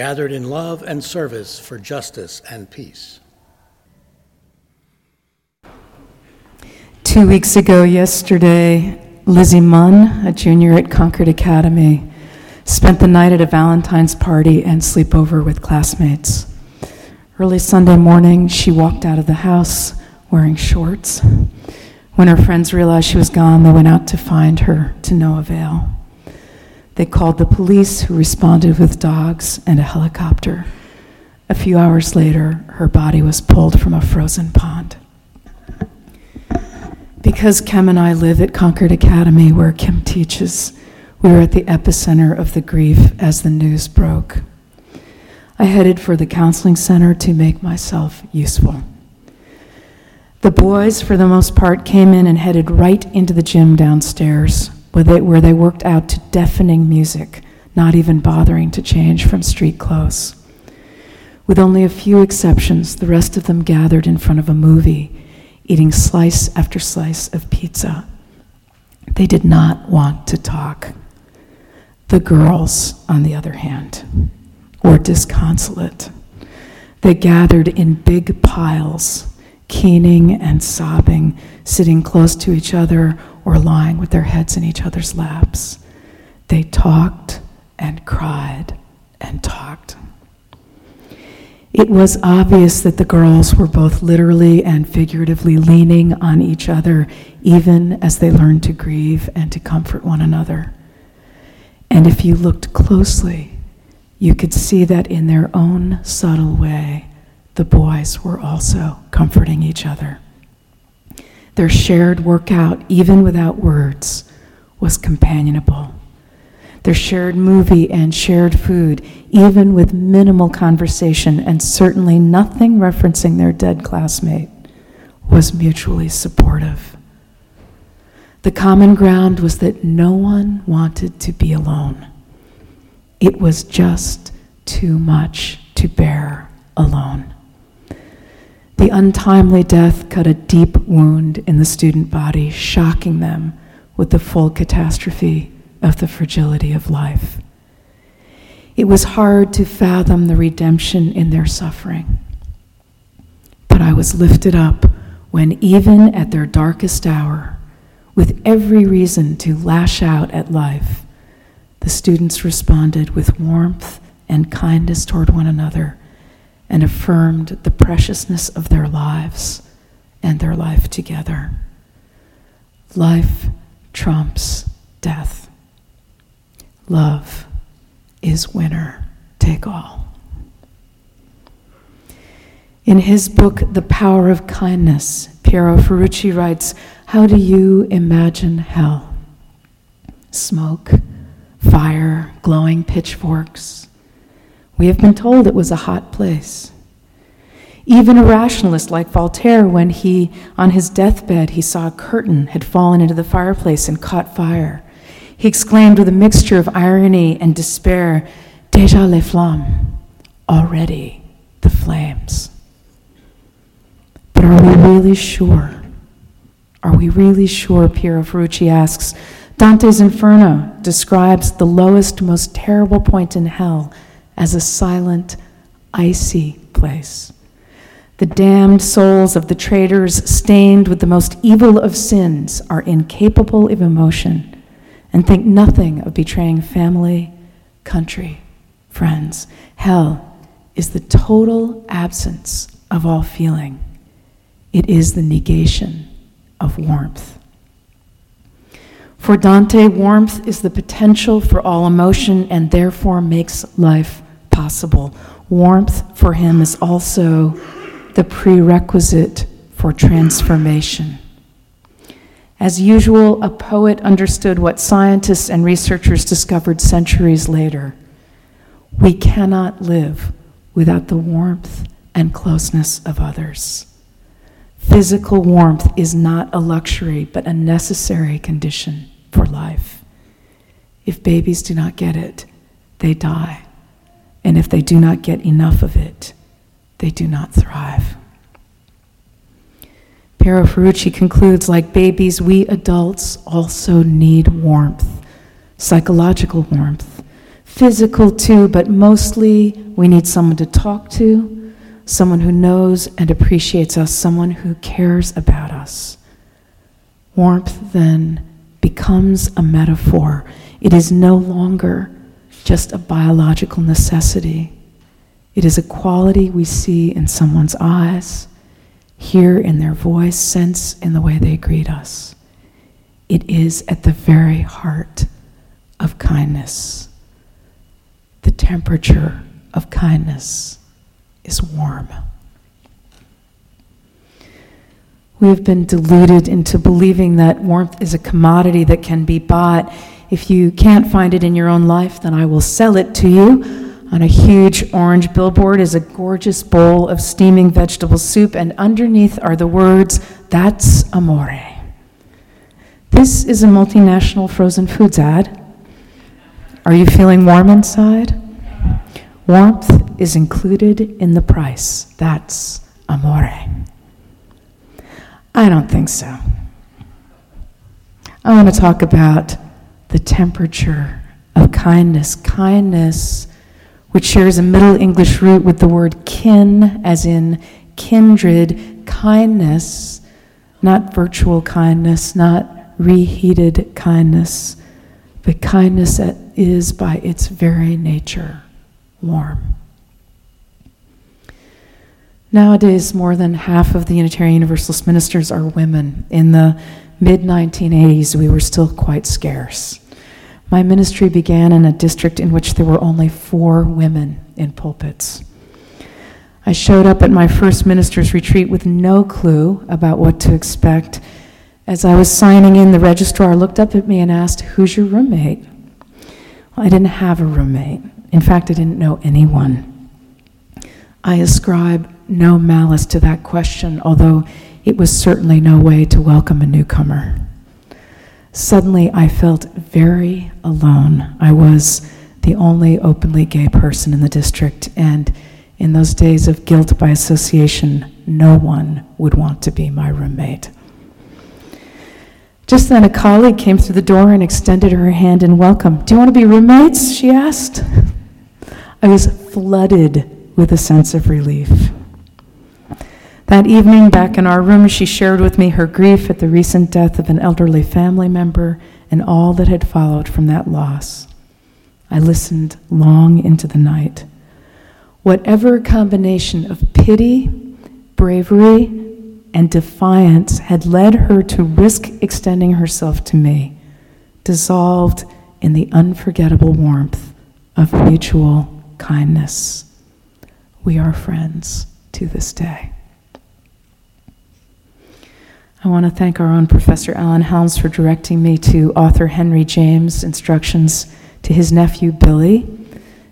gathered in love and service for justice and peace. Two weeks ago, yesterday, Lizzie Munn, a junior at Concord Academy, spent the night at a Valentine's party and sleepover with classmates. Early Sunday morning, she walked out of the house wearing shorts. When her friends realized she was gone, they went out to find her to no avail. They called the police, who responded with dogs and a helicopter. A few hours later, her body was pulled from a frozen pond. Because Kim and I live at Concord Academy, where Kim teaches, we were at the epicenter of the grief as the news broke. I headed for the counseling center to make myself useful. The boys, for the most part, came in and headed right into the gym downstairs where they, where they worked out to deafening music, not even bothering to change from street clothes. With only a few exceptions, the rest of them gathered in front of a movie, eating slice after slice of pizza. They did not want to talk. The girls, on the other hand, were disconsolate. They gathered in big piles, keening and sobbing, sitting close to each other or lying with their heads in each other's laps. They talked and cried and talked. It was obvious that the girls were both literally and figuratively leaning on each other, even as they learned to grieve and to comfort one another. And if you looked closely, you could see that in their own subtle way, the boys were also comforting each other. Their shared workout, even without words, was companionable. Their shared movie and shared food, even with minimal conversation and certainly nothing referencing their dead classmate, was mutually supportive. The common ground was that no one wanted to be alone. It was just too much to bear alone. The untimely death cut a deep wound in the student body, shocking them with the full catastrophe of the fragility of life. It was hard to fathom the redemption in their suffering. But I was lifted up when, even at their darkest hour, with every reason to lash out at life, the students responded with warmth and kindness toward one another and affirmed the preciousness of their lives and their life together. Life trumps death. Love is winner take all. In his book, The Power of Kindness, Piero Ferrucci writes How do you imagine hell? Smoke, fire, glowing pitchforks, we have been told it was a hot place. Even a rationalist like Voltaire, when he, on his deathbed, he saw a curtain had fallen into the fireplace and caught fire, he exclaimed with a mixture of irony and despair, Déjà les flammes, already the flames. But are we really sure? Are we really sure, Piero Ferrucci asks? Dante's Inferno describes the lowest, most terrible point in hell as a silent, icy place. The damned souls of the traitors, stained with the most evil of sins, are incapable of emotion and think nothing of betraying family, country, friends. Hell is the total absence of all feeling, it is the negation of warmth. For Dante, warmth is the potential for all emotion and therefore makes life possible. Warmth for him is also the prerequisite for transformation. As usual, a poet understood what scientists and researchers discovered centuries later. We cannot live without the warmth and closeness of others. Physical warmth is not a luxury, but a necessary condition for life. If babies do not get it, they die. And if they do not get enough of it, they do not thrive. Piero Ferrucci concludes like babies, we adults also need warmth, psychological warmth, physical too, but mostly we need someone to talk to, someone who knows and appreciates us, someone who cares about us. Warmth then becomes a metaphor. It is no longer just a biological necessity. It is a quality we see in someone's eyes hear in their voice, sense in the way they greet us. It is at the very heart of kindness. The temperature of kindness is warm. We have been deluded into believing that warmth is a commodity that can be bought. If you can't find it in your own life, then I will sell it to you. On a huge orange billboard is a gorgeous bowl of steaming vegetable soup, and underneath are the words, That's amore. This is a multinational frozen foods ad. Are you feeling warm inside? Warmth is included in the price. That's amore. I don't think so. I want to talk about the temperature of kindness. Kindness which shares a Middle English root with the word kin, as in kindred, kindness, not virtual kindness, not reheated kindness, but kindness that is by its very nature warm. Nowadays, more than half of the Unitarian Universalist ministers are women. In the mid 1980s, we were still quite scarce. My ministry began in a district in which there were only four women in pulpits. I showed up at my first minister's retreat with no clue about what to expect. As I was signing in, the registrar looked up at me and asked, Who's your roommate? Well, I didn't have a roommate. In fact, I didn't know anyone. I ascribe no malice to that question, although it was certainly no way to welcome a newcomer. Suddenly, I felt very alone. I was the only openly gay person in the district, and in those days of guilt by association, no one would want to be my roommate. Just then, a colleague came through the door and extended her hand in welcome. Do you want to be roommates? she asked. I was flooded with a sense of relief. That evening, back in our room, she shared with me her grief at the recent death of an elderly family member and all that had followed from that loss. I listened long into the night. Whatever combination of pity, bravery, and defiance had led her to risk extending herself to me dissolved in the unforgettable warmth of mutual kindness. We are friends to this day. I want to thank our own Professor Alan Helms for directing me to author Henry James' instructions to his nephew Billy,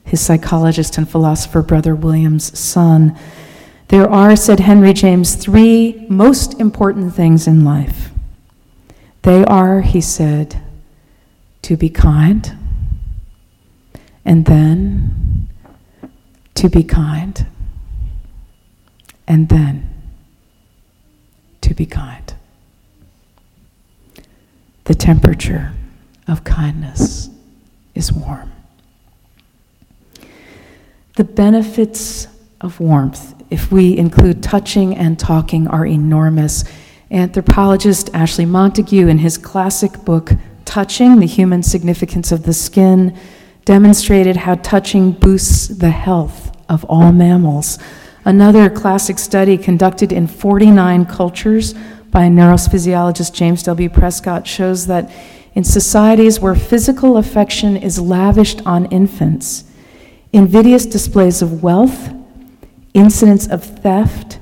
his psychologist and philosopher brother William's son. There are, said Henry James, three most important things in life. They are, he said, to be kind, and then to be kind, and then to be kind the temperature of kindness is warm. The benefits of warmth, if we include touching and talking, are enormous. Anthropologist Ashley Montagu, in his classic book, Touching the Human Significance of the Skin, demonstrated how touching boosts the health of all mammals. Another classic study conducted in 49 cultures by neurophysiologist James W. Prescott shows that in societies where physical affection is lavished on infants, invidious displays of wealth, incidents of theft,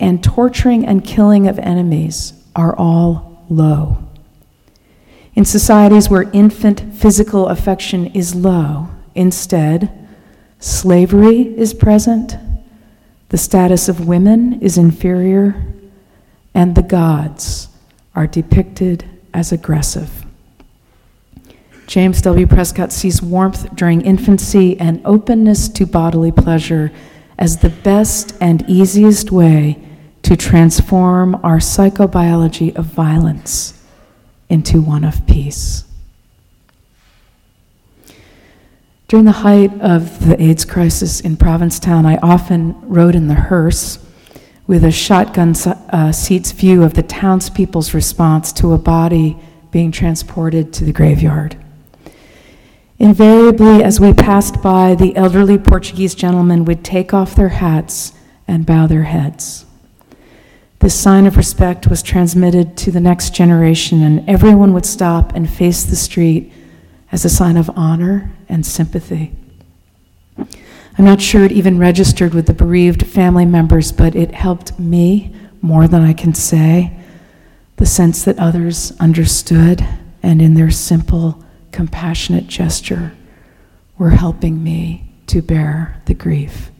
and torturing and killing of enemies are all low. In societies where infant physical affection is low, instead, Slavery is present, the status of women is inferior, and the gods are depicted as aggressive. James W. Prescott sees warmth during infancy and openness to bodily pleasure as the best and easiest way to transform our psychobiology of violence into one of peace. During the height of the AIDS crisis in Provincetown, I often rode in the hearse with a shotgun uh, seat's view of the townspeople's response to a body being transported to the graveyard. Invariably, as we passed by, the elderly Portuguese gentlemen would take off their hats and bow their heads. This sign of respect was transmitted to the next generation, and everyone would stop and face the street as a sign of honor and sympathy. I'm not sure it even registered with the bereaved family members, but it helped me more than I can say. The sense that others understood and in their simple, compassionate gesture were helping me to bear the grief.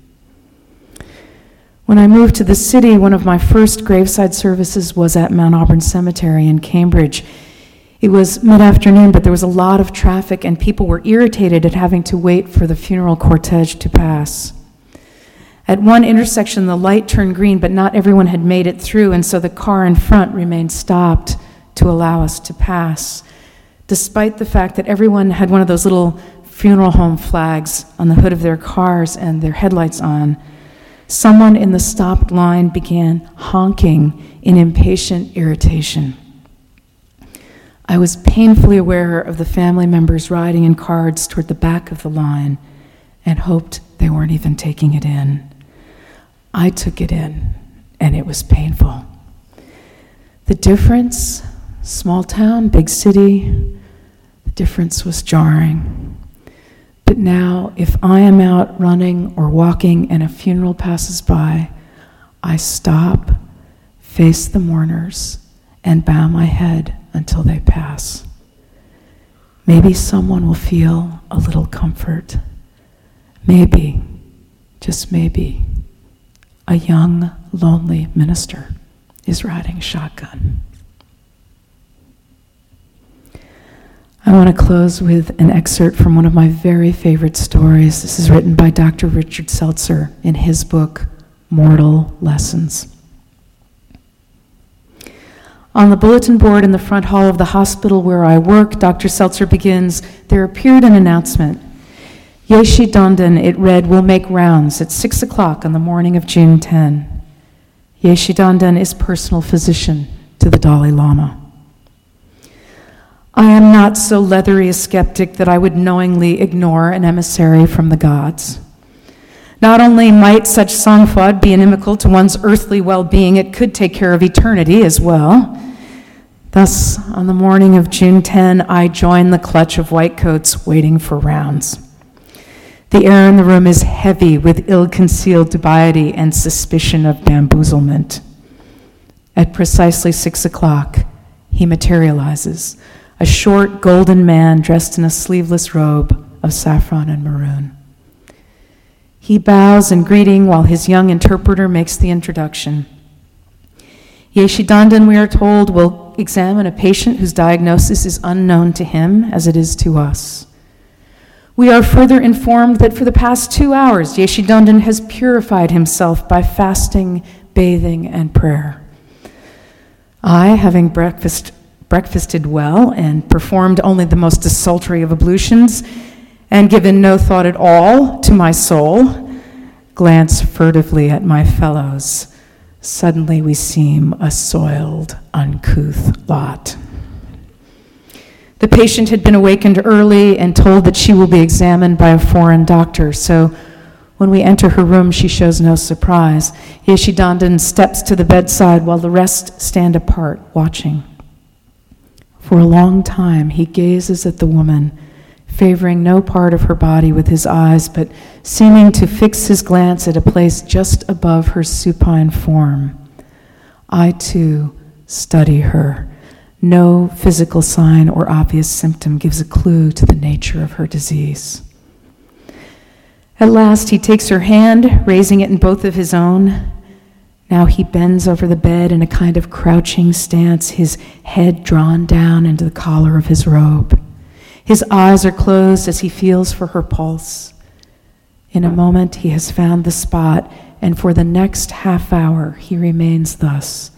When I moved to the city, one of my first graveside services was at Mount Auburn Cemetery in Cambridge. It was mid afternoon, but there was a lot of traffic, and people were irritated at having to wait for the funeral cortege to pass. At one intersection, the light turned green, but not everyone had made it through, and so the car in front remained stopped to allow us to pass, despite the fact that everyone had one of those little funeral home flags on the hood of their cars and their headlights on. Someone in the stopped line began honking in impatient irritation. I was painfully aware of the family members riding in cars toward the back of the line and hoped they weren't even taking it in. I took it in, and it was painful. The difference, small town, big city, the difference was jarring. But now, if I am out running or walking and a funeral passes by, I stop, face the mourners, and bow my head until they pass. Maybe someone will feel a little comfort. Maybe, just maybe, a young, lonely minister is riding shotgun. I want to close with an excerpt from one of my very favorite stories. This is written by Dr. Richard Selzer in his book, Mortal Lessons. On the bulletin board in the front hall of the hospital where I work, Dr. Selzer begins There appeared an announcement. Yeshi Dhonden, it read, will make rounds at 6 o'clock on the morning of June 10. Yeshi Dhonden is personal physician to the Dalai Lama. I am not so leathery a skeptic that I would knowingly ignore an emissary from the gods. Not only might such sangfroid be inimical to one's earthly well being, it could take care of eternity as well. Thus, on the morning of June 10, I join the clutch of whitecoats waiting for rounds. The air in the room is heavy with ill concealed dubiety and suspicion of bamboozlement. At precisely six o'clock, he materializes, a short golden man dressed in a sleeveless robe of saffron and maroon. He bows in greeting while his young interpreter makes the introduction. Yeshi Dhonden, we are told, will examine a patient whose diagnosis is unknown to him as it is to us. We are further informed that for the past two hours, Yeshi Dhonden has purified himself by fasting, bathing, and prayer. I, having breakfast, breakfasted well and performed only the most desultory of ablutions, and given no thought at all to my soul, glance furtively at my fellows Suddenly we seem a soiled, uncouth lot. The patient had been awakened early and told that she will be examined by a foreign doctor, so when we enter her room, she shows no surprise. Yeshi Dhonden steps to the bedside while the rest stand apart, watching. For a long time, he gazes at the woman favoring no part of her body with his eyes, but seeming to fix his glance at a place just above her supine form. I too study her. No physical sign or obvious symptom gives a clue to the nature of her disease. At last, he takes her hand, raising it in both of his own. Now he bends over the bed in a kind of crouching stance, his head drawn down into the collar of his robe. His eyes are closed as he feels for her pulse. In a moment, he has found the spot, and for the next half hour, he remains thus,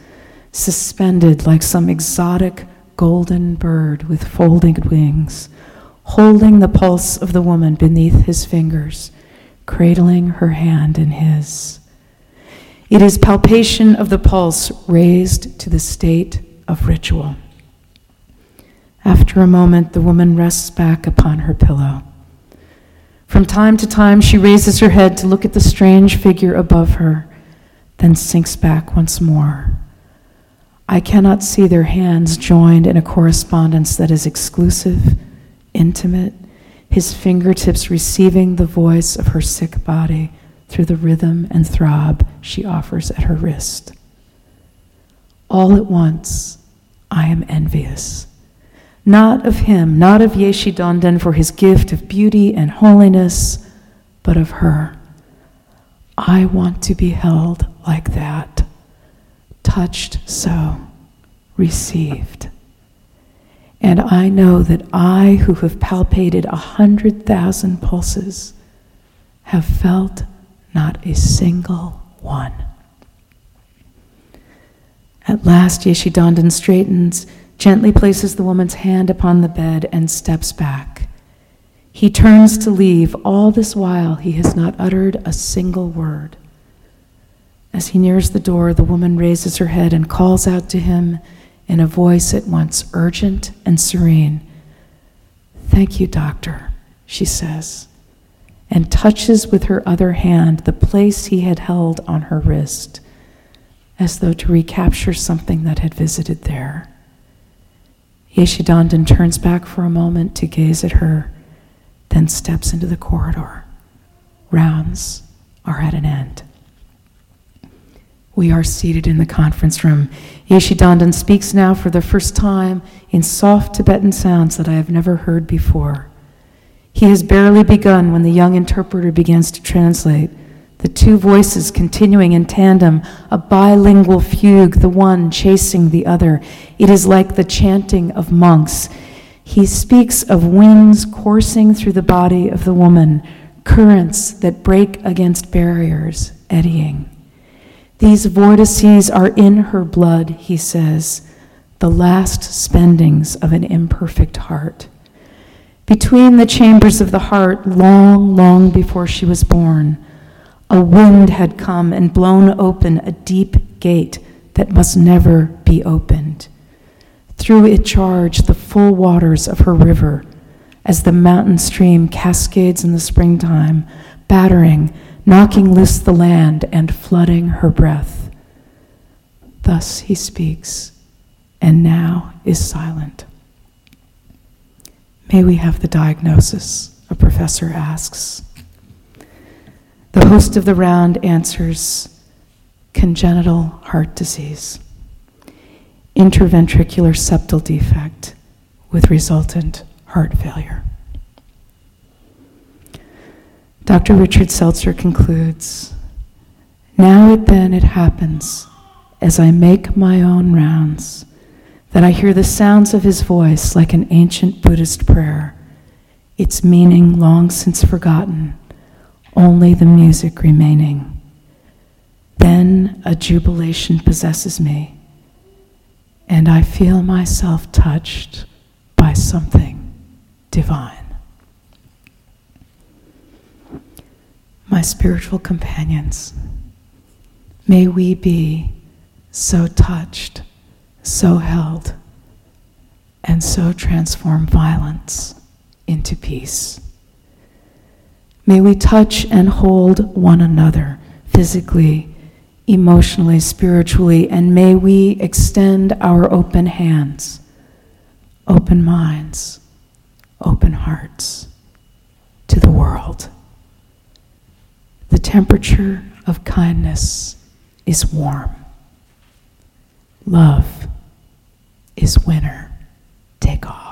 suspended like some exotic golden bird with folded wings, holding the pulse of the woman beneath his fingers, cradling her hand in his. It is palpation of the pulse raised to the state of ritual. After a moment, the woman rests back upon her pillow. From time to time, she raises her head to look at the strange figure above her, then sinks back once more. I cannot see their hands joined in a correspondence that is exclusive, intimate, his fingertips receiving the voice of her sick body through the rhythm and throb she offers at her wrist. All at once, I am envious not of him, not of Yeshi Dhonden for his gift of beauty and holiness, but of her. I want to be held like that, touched so, received. And I know that I, who have palpated a hundred thousand pulses, have felt not a single one. At last, Yeshi Dhonden straightens gently places the woman's hand upon the bed and steps back. He turns to leave. All this while, he has not uttered a single word. As he nears the door, the woman raises her head and calls out to him in a voice at once urgent and serene. Thank you, doctor, she says, and touches with her other hand the place he had held on her wrist, as though to recapture something that had visited there. Yeshi Dhonden turns back for a moment to gaze at her, then steps into the corridor. Rounds are at an end. We are seated in the conference room. Yeshi Dhonden speaks now for the first time in soft Tibetan sounds that I have never heard before. He has barely begun when the young interpreter begins to translate the two voices continuing in tandem, a bilingual fugue, the one chasing the other. It is like the chanting of monks. He speaks of winds coursing through the body of the woman, currents that break against barriers, eddying. These vortices are in her blood, he says, the last spendings of an imperfect heart. Between the chambers of the heart, long, long before she was born, a wind had come and blown open a deep gate that must never be opened. Through it charged the full waters of her river as the mountain stream cascades in the springtime, battering, knocking loose the land, and flooding her breath. Thus he speaks, and now is silent. May we have the diagnosis, a professor asks. The host of the round answers congenital heart disease, interventricular septal defect with resultant heart failure. Dr. Richard Selzer concludes Now it then it happens, as I make my own rounds, that I hear the sounds of his voice like an ancient Buddhist prayer, its meaning long since forgotten only the music remaining. Then a jubilation possesses me, and I feel myself touched by something divine. My spiritual companions, may we be so touched, so held, and so transform violence into peace. May we touch and hold one another physically, emotionally, spiritually, and may we extend our open hands, open minds, open hearts to the world. The temperature of kindness is warm. Love is winner. Take off.